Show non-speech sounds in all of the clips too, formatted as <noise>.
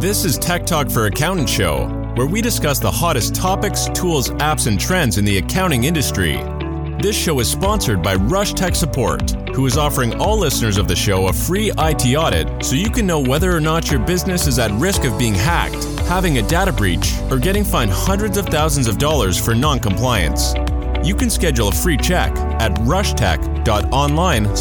This is Tech Talk for Accountant Show, where we discuss the hottest topics, tools, apps, and trends in the accounting industry. This show is sponsored by Rush Tech Support, who is offering all listeners of the show a free IT audit so you can know whether or not your business is at risk of being hacked, having a data breach, or getting fined hundreds of thousands of dollars for non-compliance. You can schedule a free check at rushtech.online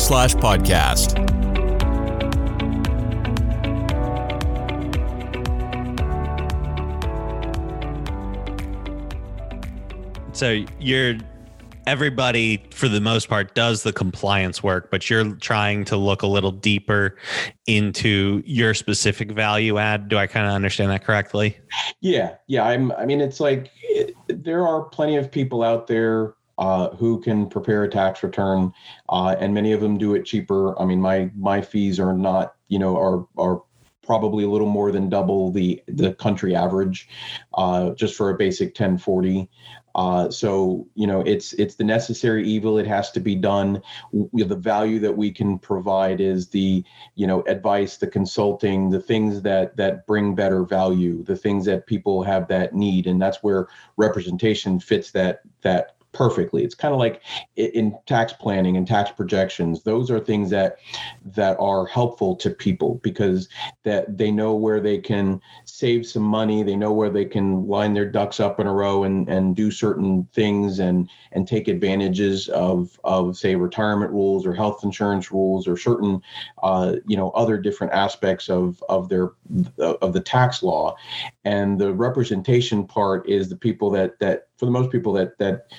So you're everybody for the most part does the compliance work, but you're trying to look a little deeper into your specific value add. Do I kind of understand that correctly? Yeah, yeah. I'm. I mean, it's like it, there are plenty of people out there uh, who can prepare a tax return, uh, and many of them do it cheaper. I mean, my my fees are not, you know, are are probably a little more than double the the country average, uh, just for a basic 1040. Uh, so you know it's it's the necessary evil. It has to be done. We, the value that we can provide is the you know advice, the consulting, the things that that bring better value, the things that people have that need, and that's where representation fits that that perfectly. It's kind of like in tax planning and tax projections. Those are things that that are helpful to people because that they know where they can save some money. They know where they can line their ducks up in a row and and do certain things and and take advantages of of say retirement rules or health insurance rules or certain uh, you know other different aspects of of their of the tax law. And the representation part is the people that that for the most people that that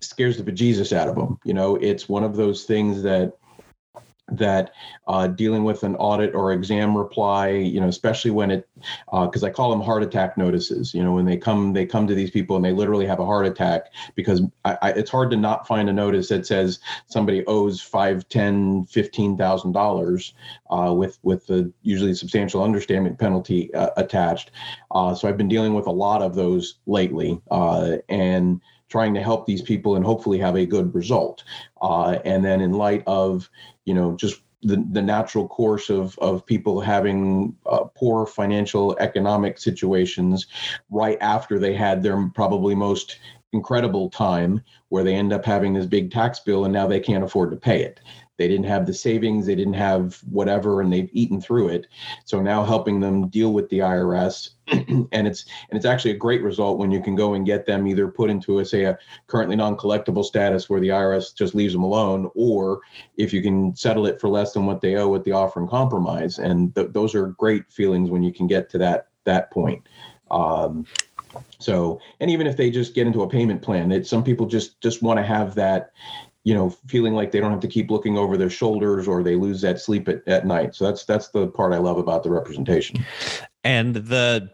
scares the bejesus out of them. You know, it's one of those things that that uh, dealing with an audit or exam reply, you know, especially when it, because uh, I call them heart attack notices. You know, when they come, they come to these people and they literally have a heart attack because I, I, it's hard to not find a notice that says somebody owes five, ten, fifteen thousand uh, dollars, with with the usually substantial understatement penalty uh, attached. Uh, so I've been dealing with a lot of those lately, uh, and trying to help these people and hopefully have a good result. Uh, and then in light of, you know, just the, the natural course of, of people having uh, poor financial economic situations right after they had their probably most incredible time where they end up having this big tax bill and now they can't afford to pay it. They didn't have the savings they didn't have whatever and they've eaten through it. So now helping them deal with the irs <clears throat> and it's and it's actually a great result when you can go and get them either put into a say a currently non-collectible status where the irs just leaves them alone or if you can settle it for less than what they owe with the offer and compromise. And th- those are great feelings when you can get to that that point. Um, so and even if they just get into a payment plan it some people just just want to have that you know feeling like they don't have to keep looking over their shoulders or they lose that sleep at, at night. So that's that's the part i love about the representation. And the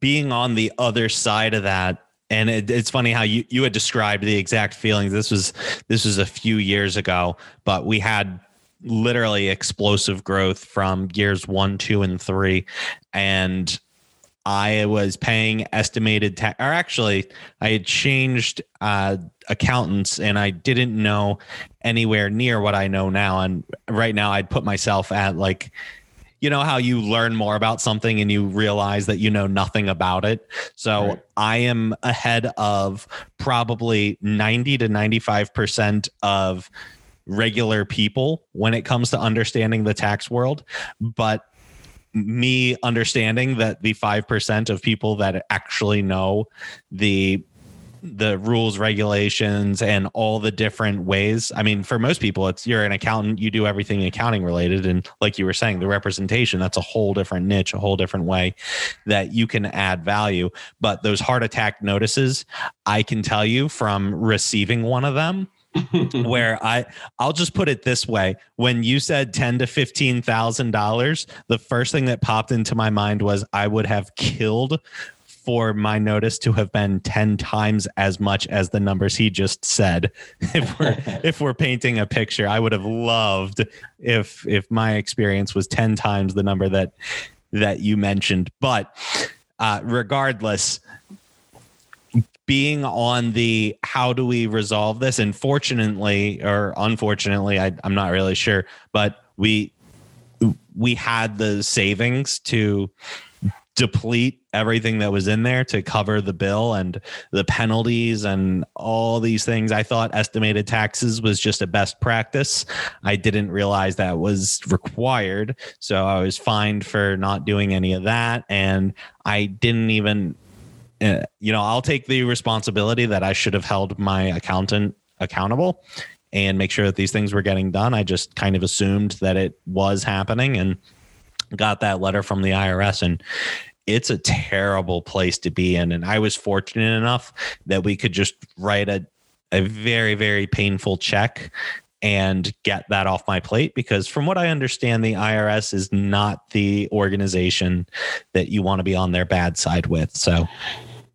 being on the other side of that and it, it's funny how you you had described the exact feelings. This was this was a few years ago but we had literally explosive growth from years one two and three. And I was paying estimated tax, or actually, I had changed uh, accountants and I didn't know anywhere near what I know now. And right now, I'd put myself at like, you know, how you learn more about something and you realize that you know nothing about it. So right. I am ahead of probably 90 to 95% of regular people when it comes to understanding the tax world. But me understanding that the 5% of people that actually know the the rules regulations and all the different ways i mean for most people it's you're an accountant you do everything accounting related. And like you were saying the representation that's a whole different niche a whole different way that you can add value. But those heart attack notices i can tell you from receiving one of them <laughs> where I I'll just put it this way. When you said ten to fifteen thousand dollars, the first thing that popped into my mind was I would have killed for my notice to have been 10 times as much as the numbers he just said <laughs> if we're if we're painting a picture i would have loved if if my experience was 10 times the number that that you mentioned but uh, regardless being on the how do we resolve this and fortunately or unfortunately I, i'm not really sure but we we had the savings to deplete everything that was in there to cover the bill and the penalties and all these things. I thought estimated taxes was just a best practice. I didn't realize that was required. So I was fined for not doing any of that. And I didn't even, uh, you know, I'll take the responsibility that I should have held my accountant accountable and make sure that these things were getting done. I just kind of assumed that it was happening and got that letter from the IRS and it's a terrible place to be in. And I was fortunate enough that we could just write a, a very, very painful check and get that off my plate because from what I understand, the IRS is not the organization that you want to be on their bad side with. So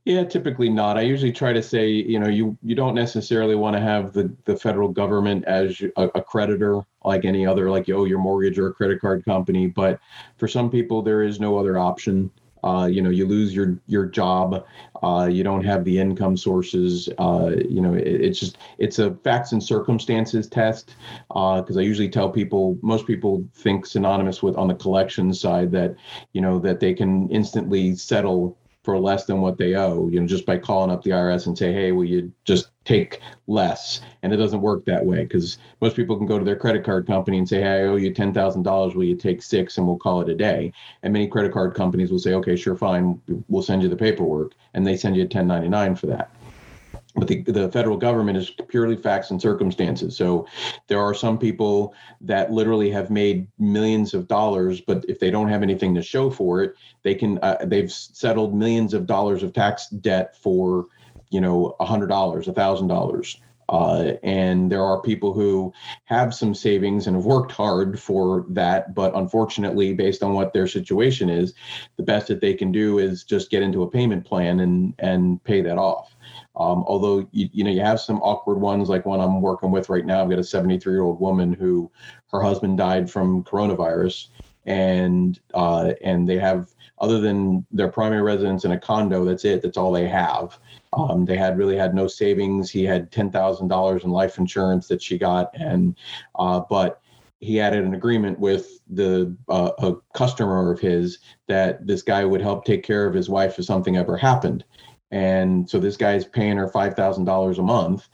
yeah, typically not. I usually try to say, you know, you you don't necessarily want to have the the federal government as a, a creditor like any other, like you owe your mortgage or a credit card company. But for some people, there is no other option. Uh, you know, you lose your your job, uh, you don't have the income sources. Uh, you know, it, it's just it's a facts and circumstances test. Because uh, I usually tell people, most people think synonymous with on the collection side that, you know, that they can instantly settle for less than what they owe, you know, just by calling up the IRS and say, hey, will you just take less? And it doesn't work that way because most people can go to their credit card company and say, hey, I owe you $10,000. Will you take six and we'll call it a day? And many credit card companies will say, okay, sure, fine. We'll send you the paperwork. And they send you a 1099 for that but the, the federal government is purely facts and circumstances. So there are some people that literally have made millions of dollars, but if they don't have anything to show for it, they can uh, they've settled millions of dollars of tax debt for you know a hundred dollars, a thousand dollars. Uh, and there are people who have some savings and have worked hard for that, but unfortunately, based on what their situation is, the best that they can do is just get into a payment plan and and pay that off. Um, although you, you know you have some awkward ones, like one I'm working with right now. I've got a 73 year old woman who her husband died from coronavirus, and uh, and they have other than their primary residence in a condo. That's it. That's all they have. Um, they had really had no savings. He had ten thousand dollars in life insurance that she got, and uh, but he added an agreement with the uh, a customer of his that this guy would help take care of his wife if something ever happened and so this guy is paying her five thousand dollars a month,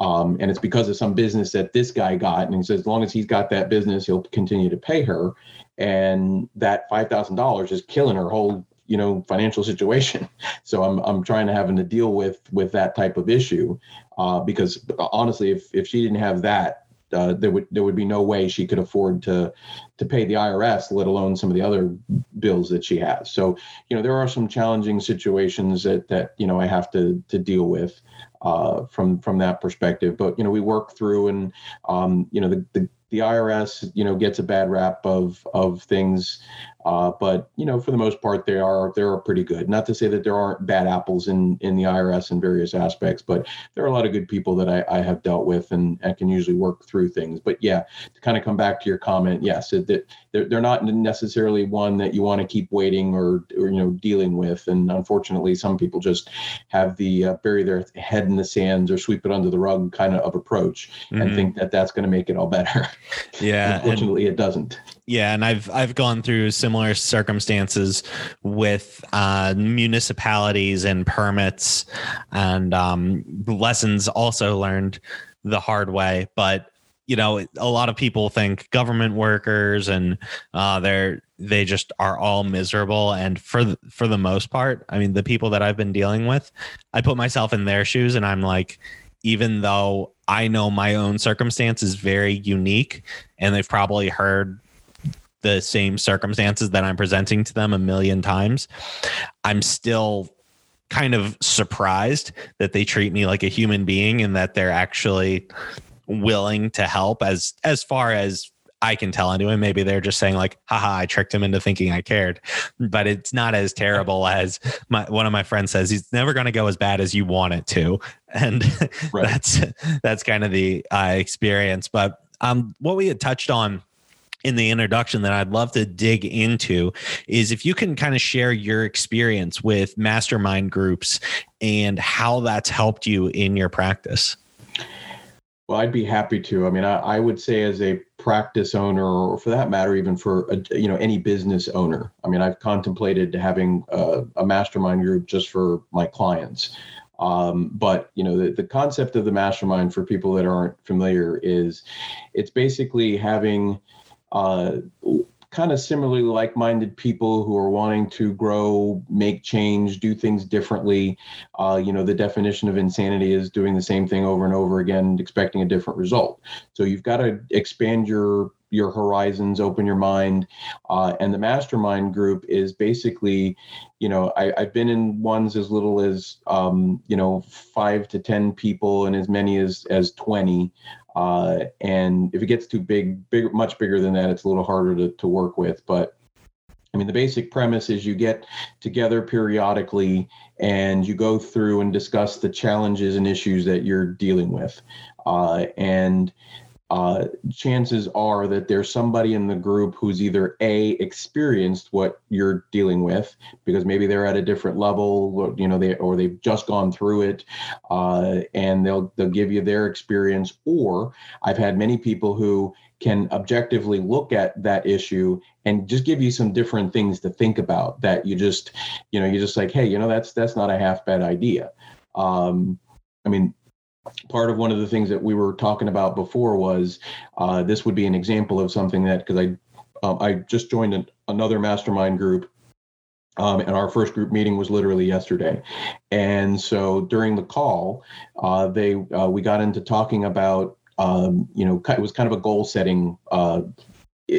um, and it's because of some business that this guy got. And he says as long as he's got that business, he'll continue to pay her, and that five thousand dollars is killing her whole you know financial <laughs> situation. So I'm I'm trying to having to deal with with that type of issue, uh, because honestly, if if she didn't have that, uh, there would there would be no way she could afford to to pay the IRS, let alone some of the other bills that she has. So you know there are some challenging situations that that you know I have to to deal with uh, from from that perspective. But you know we work through, and um, you know the, the the IRS, you know, gets a bad rap of of things uh, but you know, for the most part, they are they are pretty good. Not to say that there aren't bad apples in in the IRS in various aspects, but there are a lot of good people that I, I have dealt with and I can usually work through things. But yeah, to kind of come back to your comment, yes, that they're they're not necessarily one that you want to keep waiting or or you know dealing with. And unfortunately, some people just have the uh, bury their head in the sands or sweep it under the rug kind of, of approach mm-hmm. and think that that's going to make it all better. <laughs> Yeah, unfortunately, and- it doesn't. Yeah, and I've I've gone through similar circumstances with uh, municipalities and permits, and um, lessons also learned the hard way. But you know, a lot of people think government workers and uh, they're they just are all miserable. And for the, for the most part, I mean, the people that I've been dealing with, I put myself in their shoes, and I'm like, even though I know my own circumstance is very unique, and they've probably heard the same circumstances that I'm presenting to them a million times, I'm still kind of surprised that they treat me like a human being and that they're actually willing to help as as far as I can tell anyway. Maybe they're just saying like, haha, I tricked him into thinking I cared. But it's not as terrible <laughs> as my one of my friends says, he's never gonna go as bad as you want it to. <laughs> And right. that's that's kind of the uh, experience. But um what we had touched on in the introduction that I'd love to dig into is if you can kind of share your experience with mastermind groups and how that's helped you in your practice. Well, I'd be happy to. I mean, I, I, would say as a practice owner, or for that matter, even for a, you know any business owner. I mean, I've contemplated having a, a mastermind group just for my clients. Um, but you know, the, the concept of the mastermind for people that aren't familiar is, it's basically having uh, kind of similarly like-minded people who are wanting to grow, make change, do things differently. Uh, you know, the definition of insanity is doing the same thing over and over again, expecting a different result. So you've got to expand your your horizons, open your mind. Uh, and the mastermind group is basically, you know, I, have been in ones as little as, um, you know, five to 10 people and as many as, as 20. Uh, and if it gets too big, big, much bigger than that, it's a little harder to, to work with. But I mean, the basic premise is you get together periodically and you go through and discuss the challenges and issues that you're dealing with. Uh, and uh, chances are that there's somebody in the group who's either a experienced what you're dealing with because maybe they're at a different level, you know, they or they've just gone through it, uh, and they'll they'll give you their experience. Or I've had many people who can objectively look at that issue and just give you some different things to think about that you just you know you're just like hey you know that's that's not a half bad idea um, i mean part of one of the things that we were talking about before was uh, this would be an example of something that because I um, I just joined an, another mastermind group. Um, and our first group meeting was literally yesterday, and so during the call, uh, they uh, we got into talking about um, you know it was kind of a goal setting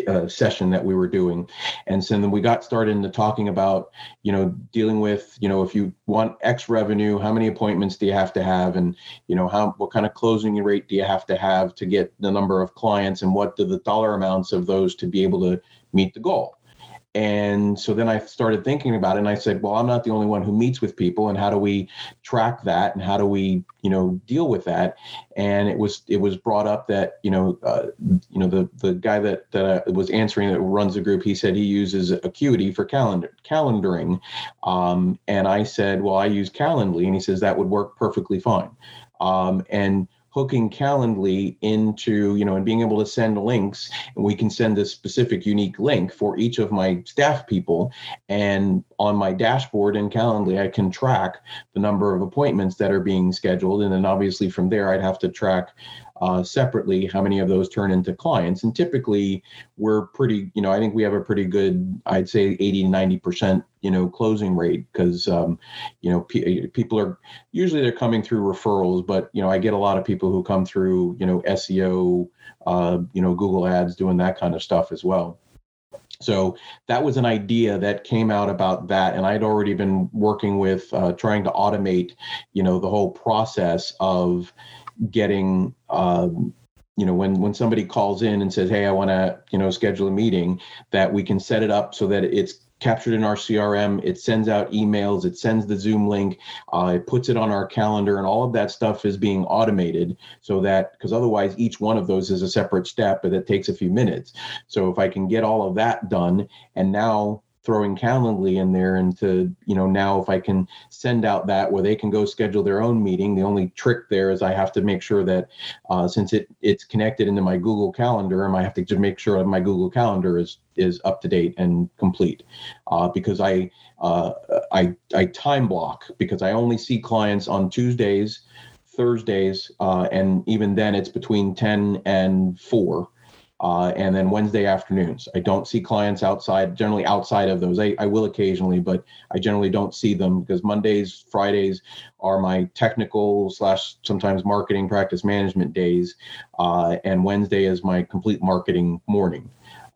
uh, session that we were doing. And so then we got started into talking about you know dealing with you know if you want x revenue how many appointments do you have to have? And you know how what kind of closing rate do you have to have to get the number of clients? And what do the dollar amounts of those to be able to meet the goal and so then I started thinking about it and I said, well, I'm not the only one who meets with people and how do we track that and how do we, you know, deal with that? And it was it was brought up that, you know, uh, you know, the the guy that that was answering that runs the group, he said he uses Acuity for calendar calendaring. Um, and I said, well, I use Calendly and he says that would work perfectly fine. Um, and hooking Calendly into, you know, and being able to send links. And we can send a specific unique link for each of my staff people. And on my dashboard in Calendly, I can track the number of appointments that are being scheduled. And then obviously from there, I'd have to track uh, separately how many of those turn into clients. And typically, we're pretty, you know, I think we have a pretty good, I'd say 80 90%, you know, closing rate because, um, you know, p- people are usually they're coming through referrals, but, you know, I get a lot of people who come through, you know, SEO, uh, you know, Google ads, doing that kind of stuff as well. So that was an idea that came out about that, and I'd already been working with uh, trying to automate, you know, the whole process of getting um, you know when when somebody calls in and says hey i want to you know schedule a meeting that we can set it up so that it's captured in our crm it sends out emails it sends the zoom link uh, it puts it on our calendar and all of that stuff is being automated so that because otherwise each one of those is a separate step but it takes a few minutes. So if i can get all of that done and now throwing Calendly in there and to, you know, now if I can send out that where they can go schedule their own meeting, the only trick there is I have to make sure that uh, since it it's connected into my Google Calendar, I have to just make sure that my Google Calendar is is up to date and complete. Uh, because I uh, I I time block because I only see clients on Tuesdays, Thursdays, uh, and even then it's between 10 and 4 uh, and then Wednesday afternoons. I don't see clients outside, generally outside of those. I, I will occasionally, but I generally don't see them because Mondays, Fridays are my technical slash sometimes marketing practice management days, uh, and Wednesday is my complete marketing morning.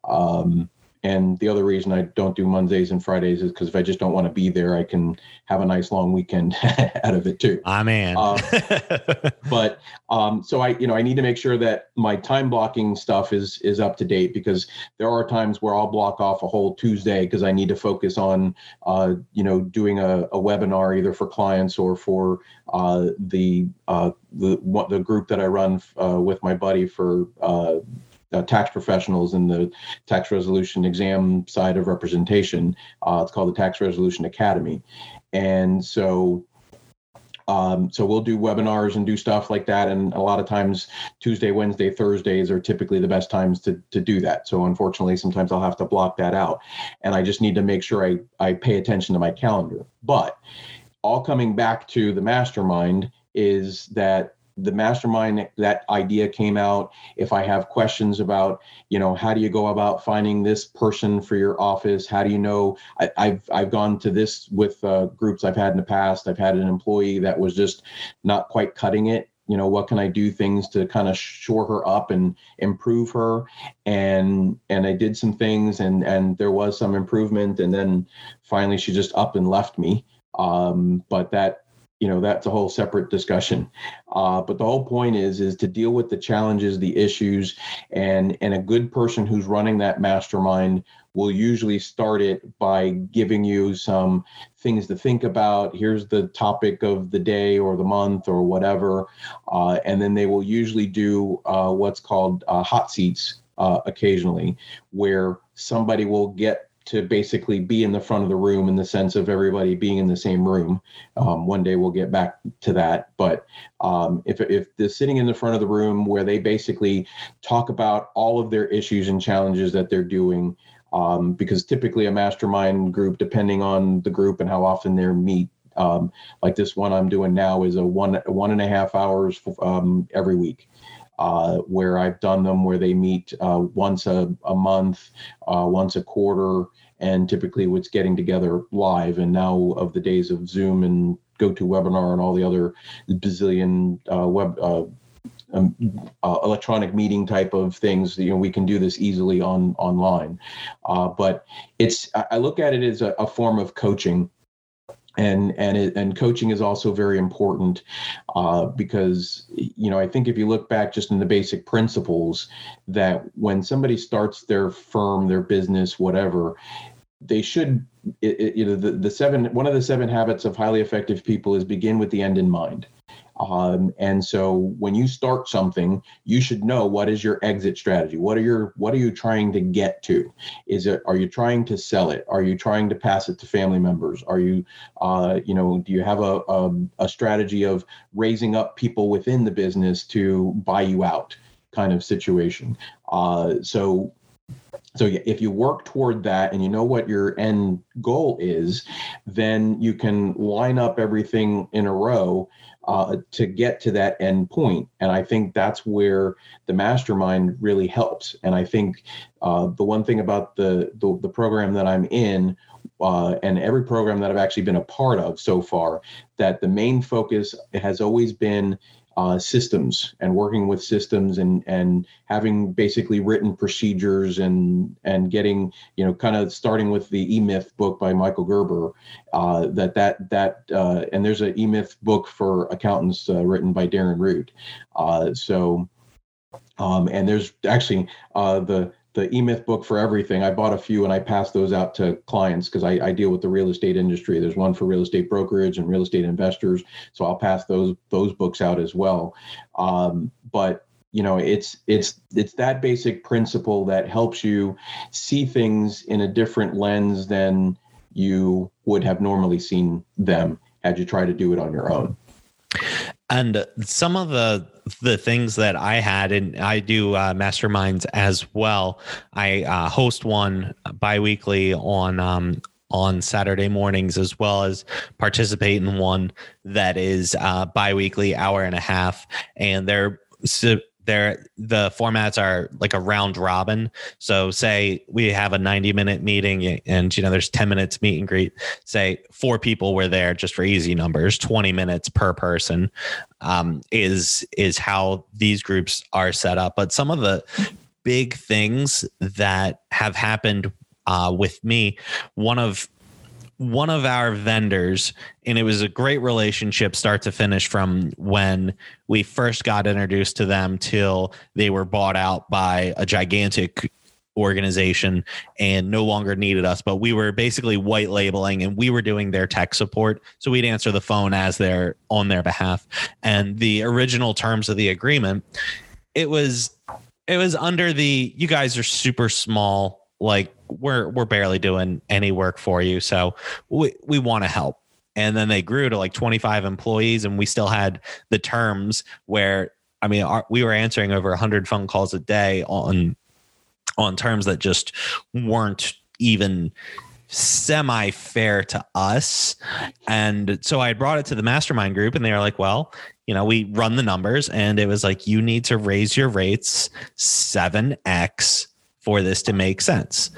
Um, and the other reason I don't do Mondays and Fridays is because if I just don't want to be there, I can have a nice long weekend <laughs> out of it too. I'm in. uh, <laughs> but um, so I, you know, I need to make sure that my time blocking stuff is is up to date because there are times where I'll block off a whole Tuesday because I need to focus on, uh, you know, doing a, a webinar either for clients or for uh, the uh, the the group that I run uh, with my buddy for uh, tax professionals in the tax resolution exam side of representation. Uh, it's called the Tax Resolution Academy. And so Um, so we'll do webinars and do stuff like that. And a lot of times Tuesday, Wednesday, Thursdays are typically the best times to, to do that. So unfortunately, sometimes I'll have to block that out. And I just need to make sure I, I pay attention to my calendar. But all coming back to the mastermind is that the mastermind that idea came out. If i have questions about you know how do you go about finding this person for your office? How do you know? I, have i've gone to this with uh, groups i've had in the past. I've had an employee that was just not quite cutting it. You know what can i do things to kind of shore her up and improve her? And and i did some things and and there was some improvement and then finally she just up and left me. Um, but that you know that's a whole separate discussion. Uh, but the whole point is is to deal with the challenges the issues and and a good person who's running that mastermind will usually start it by giving you some things to think about. Here's the topic of the day or the month or whatever. Uh, and then they will usually do uh, what's called uh, hot seats uh, occasionally where somebody will get to basically be in the front of the room in the sense of everybody being in the same room. Um, one day we'll get back to that, but um, if if they're sitting in the front of the room where they basically talk about all of their issues and challenges that they're doing, um, because typically a mastermind group, depending on the group and how often they meet. Um, like this one I'm doing now is a one one and a half hours um, every week uh, where I've done them where they meet uh, once a, a month, uh, once a quarter, and typically it's getting together live. And now of the days of Zoom and GoToWebinar and all the other bazillion uh, web uh, um, uh, electronic meeting type of things, you know, we can do this easily on online. but it's I look at it as a, a form of coaching and and it, and coaching is also very important uh, because you know I think if you look back just in the basic principles that when somebody starts their firm, their business, whatever, they should it, it, you know the, the seven one of the seven habits of highly effective people is begin with the end in mind um, and so when you start something, you should know what is your exit strategy. What are your what are you trying to get to? Is it are you trying to sell it? Are you trying to pass it to family members? Are you uh, you know do you have a, a, a strategy of raising up people within the business to buy you out kind of situation? Uh, so so if you work toward that and you know what your end goal is, then you can line up everything in a row uh, to get to that end point. And I think that's where the mastermind really helps. And I think uh, the one thing about the, the, the program that I'm in, uh, and every program that I've actually been a part of so far, that the main focus has always been uh, systems and working with systems and and having basically written procedures and and getting you know kind of starting with the E Myth book by Michael Gerber uh, that that that uh, and there's an E Myth book for accountants uh, written by Darren Root. Uh, so um, and there's actually uh, the the eMyth book for everything. I bought a few and I pass those out to clients because I, I, deal with the real estate industry. There's one for real estate brokerage and real estate investors, so I'll pass those those books out as well. Um, but you know, it's it's it's that basic principle that helps you see things in a different lens than you would have normally seen them had you try to do it on your own. And some of the the things that I had, and I do uh, masterminds as well. I uh, host one biweekly on um, on Saturday mornings, as well as participate in one that is uh, biweekly, hour and a half, and they're they're the formats are like a round robin. So say we have a 90 minute meeting and you know there's 10 minutes meet and greet. Say four people were there just for easy numbers, 20 minutes per person um, is is how these groups are set up. But some of the big things that have happened uh, with me, one of one of our vendors, and it was a great relationship start to finish from when we first got introduced to them till they were bought out by a gigantic organization and no longer needed us. But we were basically white labeling and we were doing their tech support. So we'd answer the phone as they're on their behalf. And the original terms of the agreement it was it was under the you guys are super small like we're we're barely doing any work for you. So we we want to help. And then they grew to like 25 employees and we still had the terms where i mean our, we were answering over 100 phone calls a day on on terms that just weren't even semi fair to us. And so i brought it to the mastermind group and they were like well you know we run the numbers and it was like you need to raise your rates 7x for this to make sense.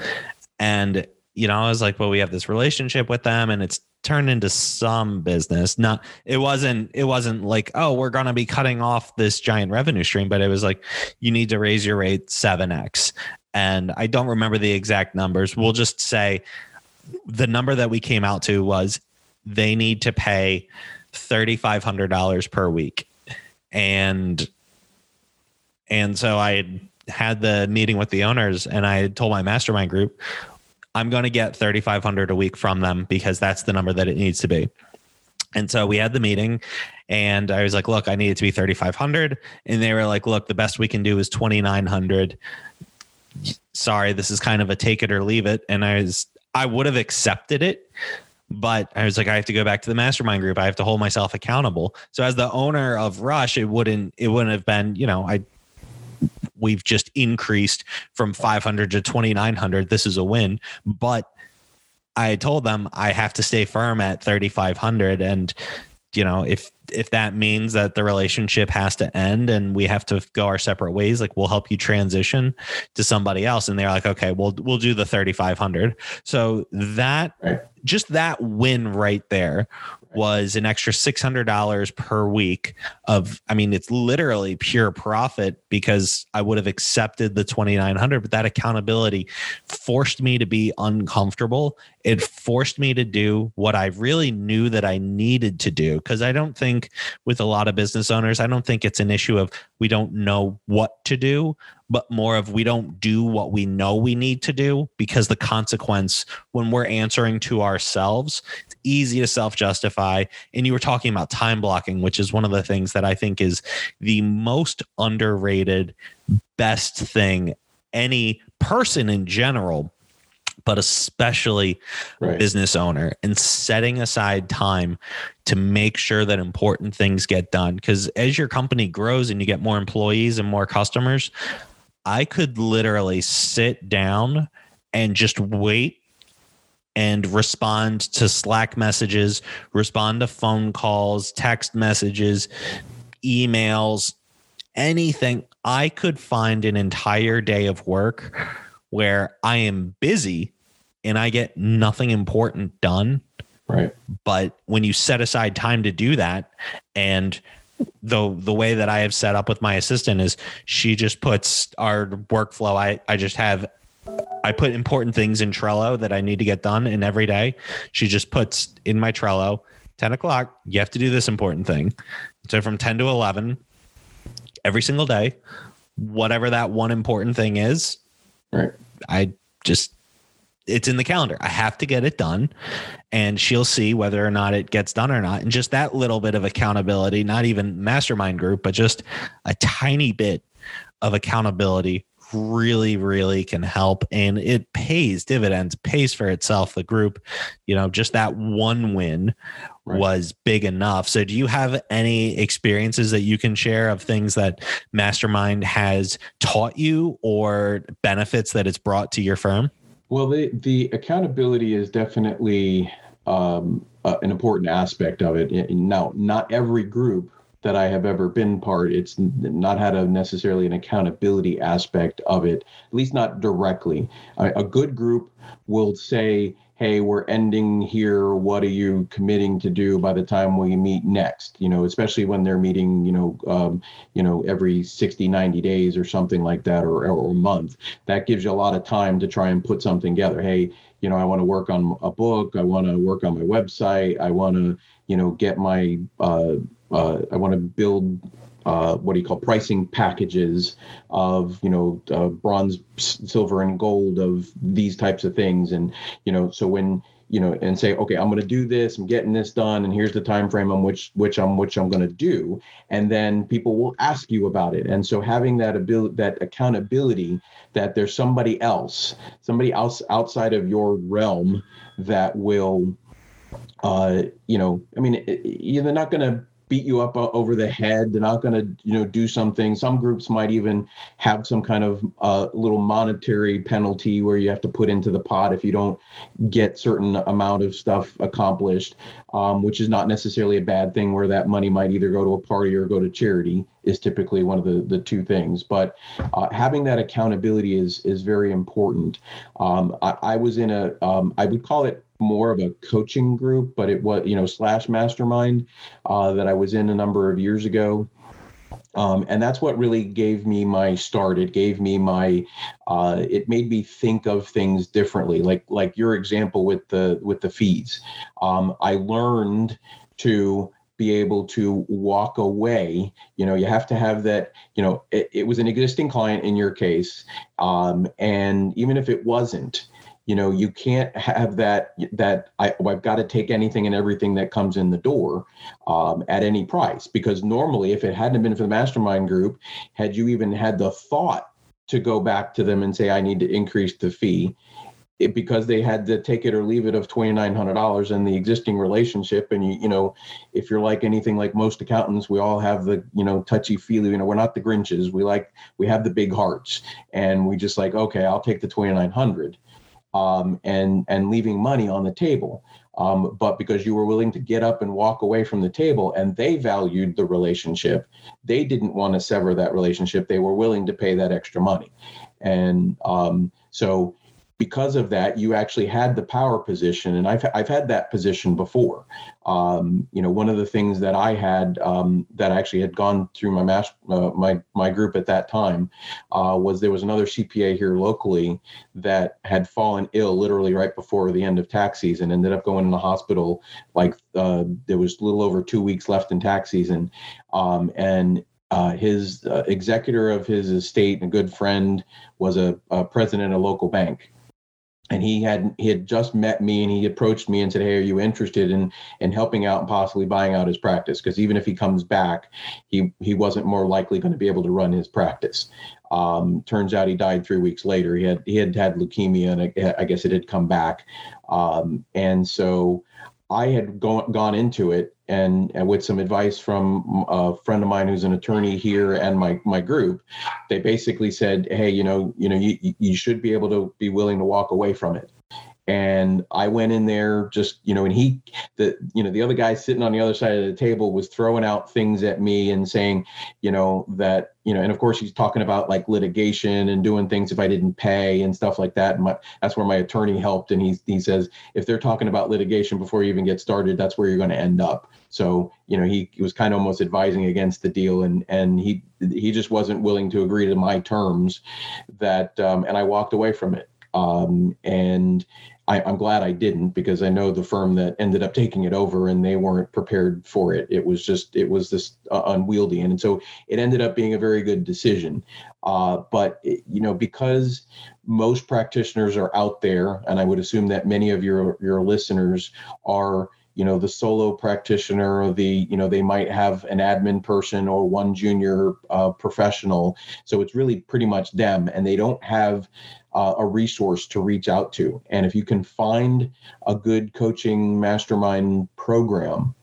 And you know i was like well we have this relationship with them and it's turned into some business. Not it wasn't it wasn't like oh we're to be cutting off this giant revenue stream but it was like you need to raise your rate 7x and i don't remember the exact numbers. We'll just say the number that we came out to was they need to pay $3500 per week. And and so i had the meeting with the owners and i told my mastermind group I'm going to get 3500 a week from them because that's the number that it needs to be. And so we had the meeting and I was like, look, I need it to be 3,500. And they were like, look, the best we can do is 2,900. Sorry, this is kind of a take it or leave it. And I was, I would have accepted it, but I was like, I have to go back to the mastermind group. I have to hold myself accountable. So as the owner of Rush, it wouldn't, it wouldn't have been, you know, I we've just increased from 500 to 2900 this is a win. But i told them i have to stay firm at 3500 and you know if if that means that the relationship has to end and we have to go our separate ways like we'll help you transition to somebody else. And they're like okay we'll we'll do the 3500 so that right. just that win right there was an extra $600 per week of i mean it's literally pure profit because i would have accepted the 2900 but that accountability forced me to be uncomfortable. It forced me to do what i really knew that i needed to do because i don't think with a lot of business owners i don't think it's an issue of we don't know what to do but more of we don't do what we know we need to do because the consequence when we're answering to ourselves it's easy to self-justify and you were talking about time blocking which is one of the things that i think is the most underrated best thing any person in general but especially right. business owner and setting aside time to make sure that important things get done because as your company grows and you get more employees and more customers I could literally sit down and just wait and respond to Slack messages, respond to phone calls, text messages, emails, anything. I could find an entire day of work where I am busy and I get nothing important done. Right. But when you set aside time to do that and the the way that I have set up with my assistant is she just puts our workflow. I I just have I put important things in Trello that I need to get done, and every day she just puts in my Trello. 10 o'clock, you have to do this important thing. So from 10 to 11, every single day, whatever that one important thing is, right. I just it's in the calendar. I have to get it done. And she'll see whether or not it gets done or not. And just that little bit of accountability, not even mastermind group, but just a tiny bit of accountability really, really can help. And it pays dividends, pays for itself. The group, you know, just that one win right. was big enough. So, do you have any experiences that you can share of things that Mastermind has taught you or benefits that it's brought to your firm? Well, the the accountability is definitely um, uh, an important aspect of it. Now, not every group that I have ever been part, it's not had a necessarily an accountability aspect of it, at least not directly. A, a good group will say, hey we're ending here. What are you committing to do by the time we meet next? You know especially when they're meeting you know um, you know every 60 90 days or something like that or, or a month. That gives you a lot of time to try and put something together. Hey you know i want to work on a book. I want to work on my website. I want to you know get my uh, uh, i want to build uh, what do you call pricing packages of you know uh, bronze silver and gold of these types of things. And you know so when you know and say okay i'm going to do this i'm getting this done and here's the time frame on which which i'm which i'm going to do. And then people will ask you about it. And so having that ability that accountability that there's somebody else somebody else outside of your realm that will uh, you know, I mean, they're not going to beat you up over the head. They're not going to, you know, do something. Some groups might even have some kind of uh, little monetary penalty where you have to put into the pot if you don't get certain amount of stuff accomplished, um, which is not necessarily a bad thing. Where that money might either go to a party or go to charity is typically one of the the two things. But uh, having that accountability is is very important. Um, I, I, was in a um, I would call it more of a coaching group, but it was, you know, slash mastermind uh, that I was in a number of years ago. Um, and that's what really gave me my start. It gave me my, uh, it made me think of things differently. Like like your example with the with the fees, um, I learned to be able to walk away. You know, you have to have that. You know, it, it was an existing client in your case, um, and even if it wasn't, you know you can't have that that I, have got to take anything and everything that comes in the door um, at any price. Because normally if it hadn't been for the mastermind group had you even had the thought to go back to them and say i need to increase the fee it, because they had to take it or leave it of $2900 in the existing relationship. And you you know if you're like anything like most accountants we all have the you know touchy feely you know we're not the grinches. We like we have the big hearts. And we just like okay i'll take the 2900 um, and and leaving money on the table. Um, but because you were willing to get up and walk away from the table and they valued the relationship, they didn't want to sever that relationship. They were willing to pay that extra money. And um, so because of that, you actually had the power position, and I've I've had that position before. Um, you know, one of the things that I had um, that actually had gone through my uh, my my group at that time uh, was there was another CPA here locally that had fallen ill literally right before the end of tax season, ended up going in the hospital like uh, there was a little over two weeks left in tax season, um, and uh, his uh, executor of his estate and a good friend was a, a president of a local bank and he had he had just met me and he approached me and said hey are you interested in in helping out and possibly buying out his practice? Because even if he comes back he he wasn't more likely going to be able to run his practice. Um, turns out he died three weeks later. He had he had had leukemia and i, I guess it had come back. Um, and so I had go, gone into it and, and, with some advice from uh, a friend of mine who's an attorney here and my my group, they basically said, "Hey, you know, you know, you you should be able to be willing to walk away from it." And I went in there just you know and he the you know the other guy sitting on the other side of the table was throwing out things at me and saying you know that you know and of course he's talking about like litigation and doing things if I didn't pay and stuff like that. And my, that's where my attorney helped. And he he says if they're talking about litigation before you even get started that's where you're going to end up. So you know he, he was kind of almost advising against the deal. And and he he just wasn't willing to agree to my terms that um, and I walked away from it um, and I, am glad I didn't because I know the firm that ended up taking it over and they weren't prepared for it. It was just, it was this uh, unwieldy. And, and so it ended up being a very good decision. Uh, but, it, you know, because most practitioners are out there, and I would assume that many of your, your listeners are you know the solo practitioner or the you know they might have an admin person or one junior uh, professional so it's really pretty much them and they don't have uh, a resource to reach out to. And if you can find a good coaching mastermind program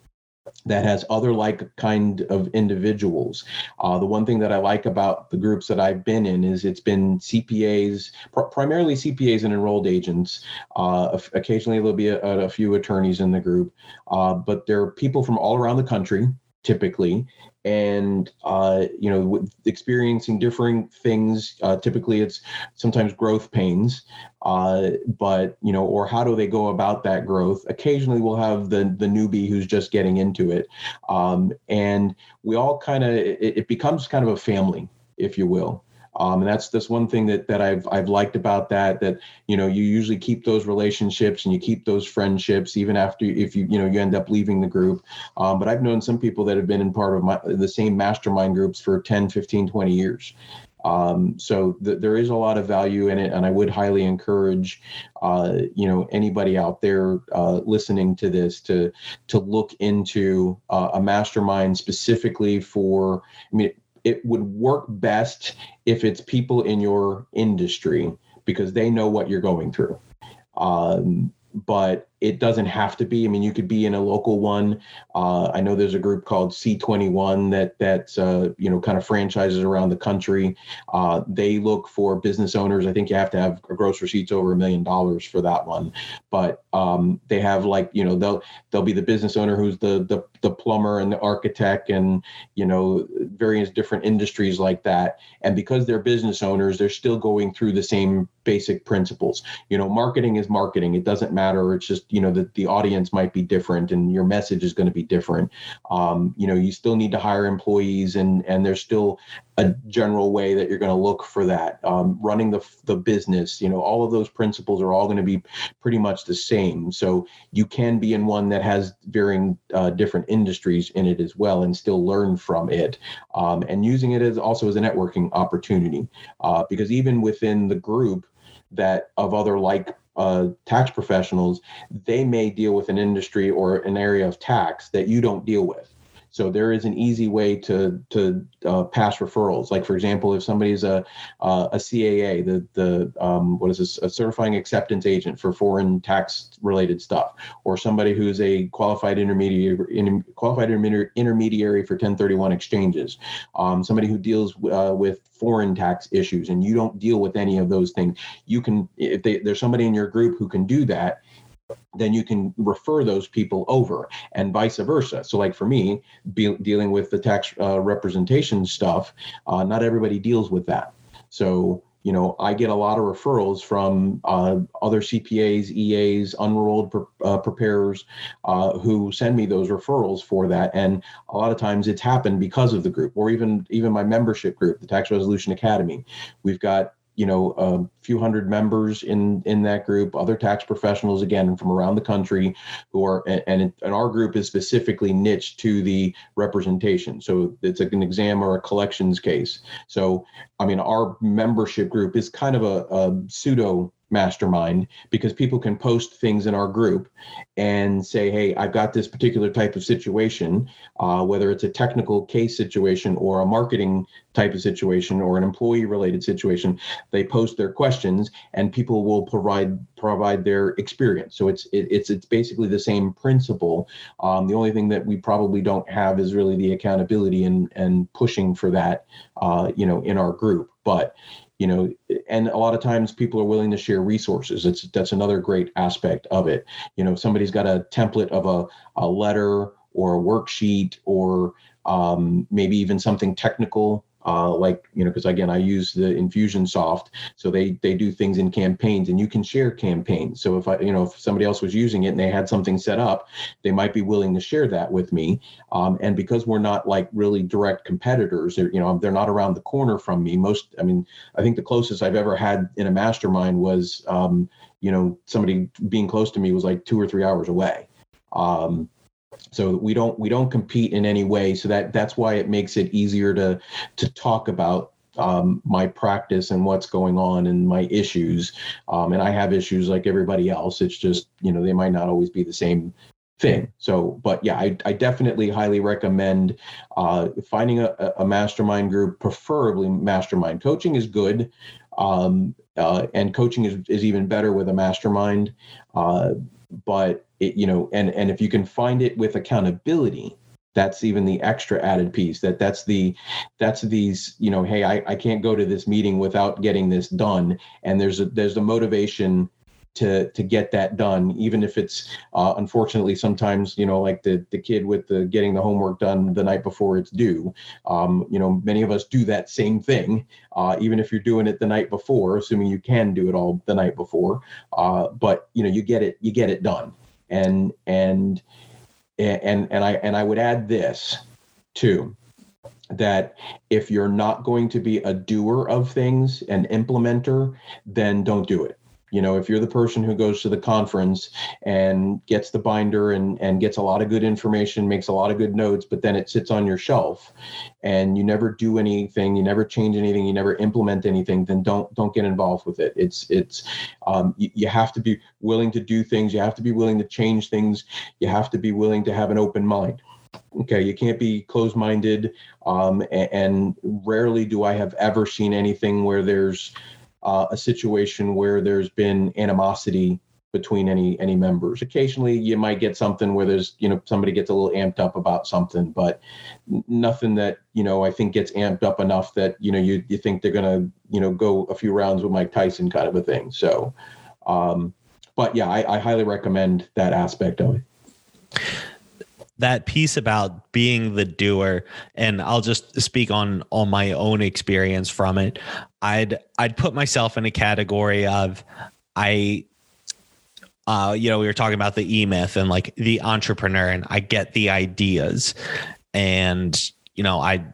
that has other like kind of individuals. Uh, the one thing that I like about the groups that I've been in is it's been CPAs, pr- primarily CPAs and enrolled agents. Uh, occasionally there'll be a, a, few attorneys in the group, uh, but there are people from all around the country typically and uh, you know experiencing differing things uh, typically it's sometimes growth pains uh, but you know or how do they go about that growth? Occasionally we'll have the the newbie who's just getting into it um, and we all kind of it, it becomes kind of a family if you will um, and that's that's one thing that that I've I've liked about that that you know you usually keep those relationships and you keep those friendships even after if you you know you end up leaving the group. Um, but I've known some people that have been in part of my the same mastermind groups for 10, 15, 20 years. Um, so th- there is a lot of value in it, and I would highly encourage, uh, you know, anybody out there uh, listening to this to to look into uh, a mastermind specifically for. I mean, it would work best if it's people in your industry because they know what you're going through. Um, but it doesn't have to be. I mean, you could be in a local one. Uh, I know there's a group called C21 that that's uh, you know kind of franchises around the country. Uh, they look for business owners. I think you have to have gross receipts over a million dollars for that one. But um, they have like you know they'll they'll be the business owner who's the the the plumber and the architect and you know various different industries like that. And because they're business owners, they're still going through the same basic principles. You know, marketing is marketing. It doesn't matter. It's just you know that the audience might be different and your message is going to be different. Um, you know, you still need to hire employees and and there's still a general way that you're going to look for that. Um, running the the business, you know, all of those principles are all going to be pretty much the same. So you can be in one that has varying uh, different industries in it as well, and still learn from it. Um, and using it as also as a networking opportunity, uh, because even within the group that of other like uh, tax professionals, they may deal with an industry or an area of tax that you don't deal with. So there is an easy way to to uh, pass referrals. Like for example, if somebody is a uh, a CAA, the the um, what is this a certifying acceptance agent for foreign tax related stuff, or somebody who's a qualified intermediary in, qualified intermediary, intermediary for 1031 exchanges, um, somebody who deals uh, with foreign tax issues, and you don't deal with any of those things. You can if they, there's somebody in your group who can do that then you can refer those people over and vice versa. So, like for me, be, dealing with the tax uh, representation stuff, uh, not everybody deals with that. So, you know, I get a lot of referrals from uh, other CPAs, EAs, unrolled pre- uh, preparers uh, who send me those referrals for that. And a lot of times it's happened because of the group or even even my membership group, the Tax Resolution Academy. We've got you know a few hundred members in in that group. Other tax professionals again from around the country who are and, and our group is specifically niched to the representation. So it's like an exam or a collections case. So i mean our membership group is kind of a, a pseudo mastermind because people can post things in our group and say hey i've got this particular type of situation uh, whether it's a technical case situation or a marketing type of situation or an employee related situation they post their questions and people will provide provide their experience. So it's it, it's it's basically the same principle. Um, the only thing that we probably don't have is really the accountability and and pushing for that uh, you know in our group. But you know and a lot of times people are willing to share resources. It's that's another great aspect of it. You know if somebody's got a template of a, a letter or a worksheet or um, maybe even something technical uh, like you know because again i use the infusionsoft so they they do things in campaigns and you can share campaigns. So if i you know if somebody else was using it and they had something set up they might be willing to share that with me. Um, and because we're not like really direct competitors you know they're not around the corner from me. Most i mean i think the closest i've ever had in a mastermind was um, you know somebody being close to me was like two or three hours away. Um, so we don't we don't compete in any way. So that that's why it makes it easier to to talk about um, my practice and what's going on and my issues. Um, and i have issues like everybody else. It's just you know they might not always be the same thing. So but yeah i, I definitely highly recommend uh, finding a, a mastermind group preferably mastermind. Coaching is good um, uh, and coaching is, is even better with a mastermind. Uh, but it, you know and and if you can find it with accountability that's even the extra added piece that that's the that's these you know hey I, I can't go to this meeting without getting this done. And there's a there's a motivation to to get that done even if it's uh, unfortunately sometimes you know like the the kid with the getting the homework done the night before it's due. Um, you know many of us do that same thing uh, even if you're doing it the night before assuming you can do it all the night before. Uh, but you know you get it you get it done. And and and and I and I would add this too that if you're not going to be a doer of things an implementer then don't do it you know if you're the person who goes to the conference and gets the binder and and gets a lot of good information makes a lot of good notes but then it sits on your shelf and you never do anything you never change anything you never implement anything then don't don't get involved with it. It's it's um, you, you have to be willing to do things. You have to be willing to change things. You have to be willing to have an open mind. Okay. You can't be closed-minded um, and, and rarely do i have ever seen anything where there's uh, a situation where there's been animosity between any any members. Occasionally, you might get something where there's you know somebody gets a little amped up about something, but nothing that you know I think gets amped up enough that you know you you think they're gonna you know go a few rounds with Mike Tyson kind of a thing. So, um, but yeah, I, I highly recommend that aspect of it that piece about being the doer and I'll just speak on on my own experience from it. I'd I'd put myself in a category of I uh you know we were talking about the e-myth and like the entrepreneur and I get the ideas and you know I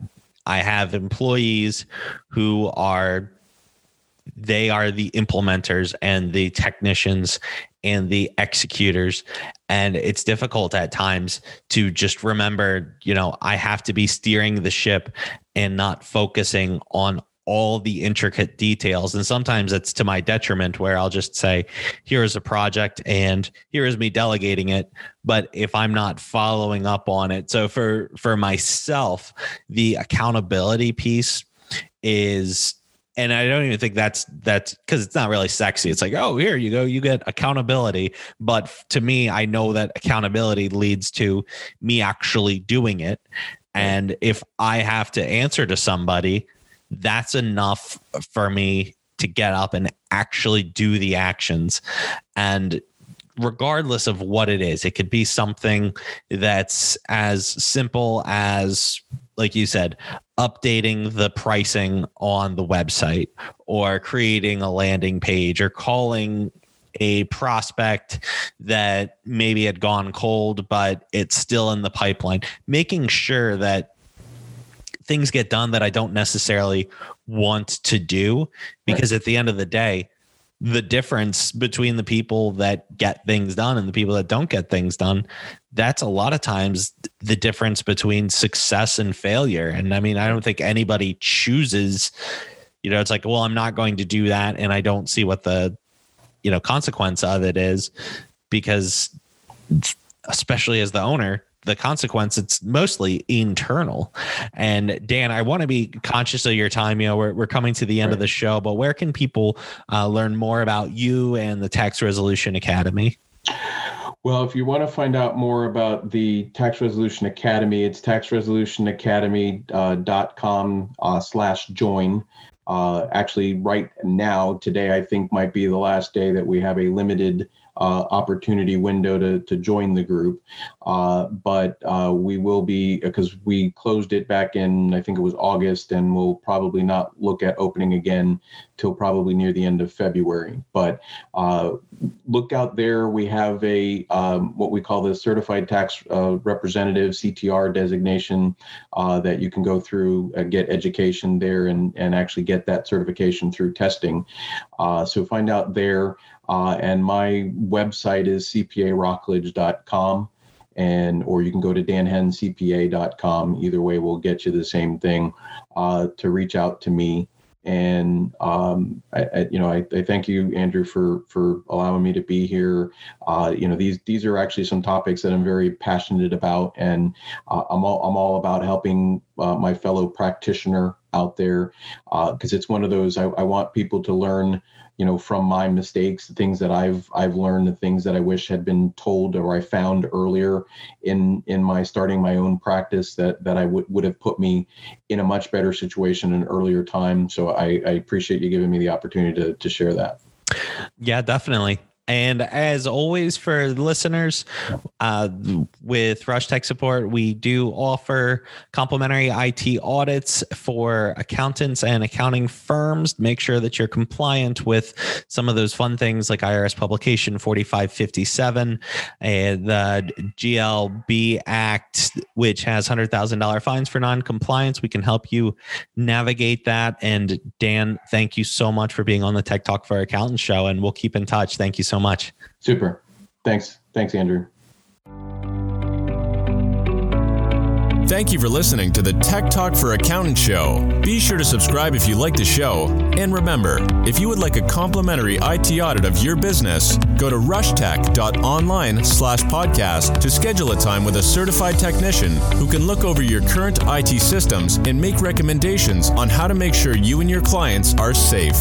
I have employees who are they are the implementers and the technicians and the executors and it's difficult at times to just remember you know i have to be steering the ship and not focusing on all the intricate details. And sometimes it's to my detriment where i'll just say here is a project and here is me delegating it but if i'm not following up on it. So for for myself the accountability piece is and I don't even think that's that's because it's not really sexy. It's like, oh, here you go, you get accountability. But to me, I know that accountability leads to me actually doing it. And if I have to answer to somebody, that's enough for me to get up and actually do the actions. And regardless of what it is, it could be something that's as simple as like you said, updating the pricing on the website or creating a landing page or calling a prospect that maybe had gone cold, but it's still in the pipeline, making sure that things get done that I don't necessarily want to do. Because right. at the end of the day, the difference between the people that get things done and the people that don't get things done that's a lot of times the difference between success and failure. And i mean i don't think anybody chooses you know it's like well i'm not going to do that and i don't see what the you know consequence of it is because especially as the owner the consequence it's mostly internal and dan i want to be conscious of your time you know we're, we're coming to the end right. of the show but where can people uh, learn more about you and the tax resolution academy well, if you want to find out more about the Tax Resolution Academy, it's taxresolutionacademy.com uh, uh, slash join. Uh, actually, right now, today, I think might be the last day that we have a limited uh, opportunity window to, to join the group. Uh, but uh, we will be, because we closed it back in, I think it was August, and we'll probably not look at opening again till probably near the end of February. But uh, look out there. We have a um, what we call the Certified Tax uh, Representative CTR designation uh, that you can go through, and get education there, and, and actually get that certification through testing. so find out there. Uh, and my website is cparockledge.com and or you can go to danhenncpa.com. Either way will get you the same thing uh, to reach out to me. And um, I, I, you know, I, I, thank you, Andrew, for for allowing me to be here. Uh, you know, these these are actually some topics that I'm very passionate about, and uh, I'm all I'm all about helping uh, my fellow practitioner out there because uh, it's one of those I, I want people to learn you know from my mistakes the things that i've i've learned the things that i wish had been told or i found earlier in in my starting my own practice that that i would would have put me in a much better situation in earlier time. So i i appreciate you giving me the opportunity to to share that. Yeah definitely and as always, for listeners, uh, with Rush Tech Support, we do offer complimentary IT audits for accountants and accounting firms. Make sure that you're compliant with some of those fun things like IRS Publication 4557 and the GLB Act, which has $100,000 fines for non-compliance. We can help you navigate that. And Dan, thank you so much for being on the Tech Talk for Accountants show, and we'll keep in touch. Thank you so so much. Super. Thanks. Thanks, Andrew. Thank you for listening to the Tech Talk for Accountant show. Be sure to subscribe if you like the show. And remember, if you would like a complimentary IT audit of your business, go to rushtech.online slash podcast to schedule a time with a certified technician who can look over your current IT systems and make recommendations on how to make sure you and your clients are safe.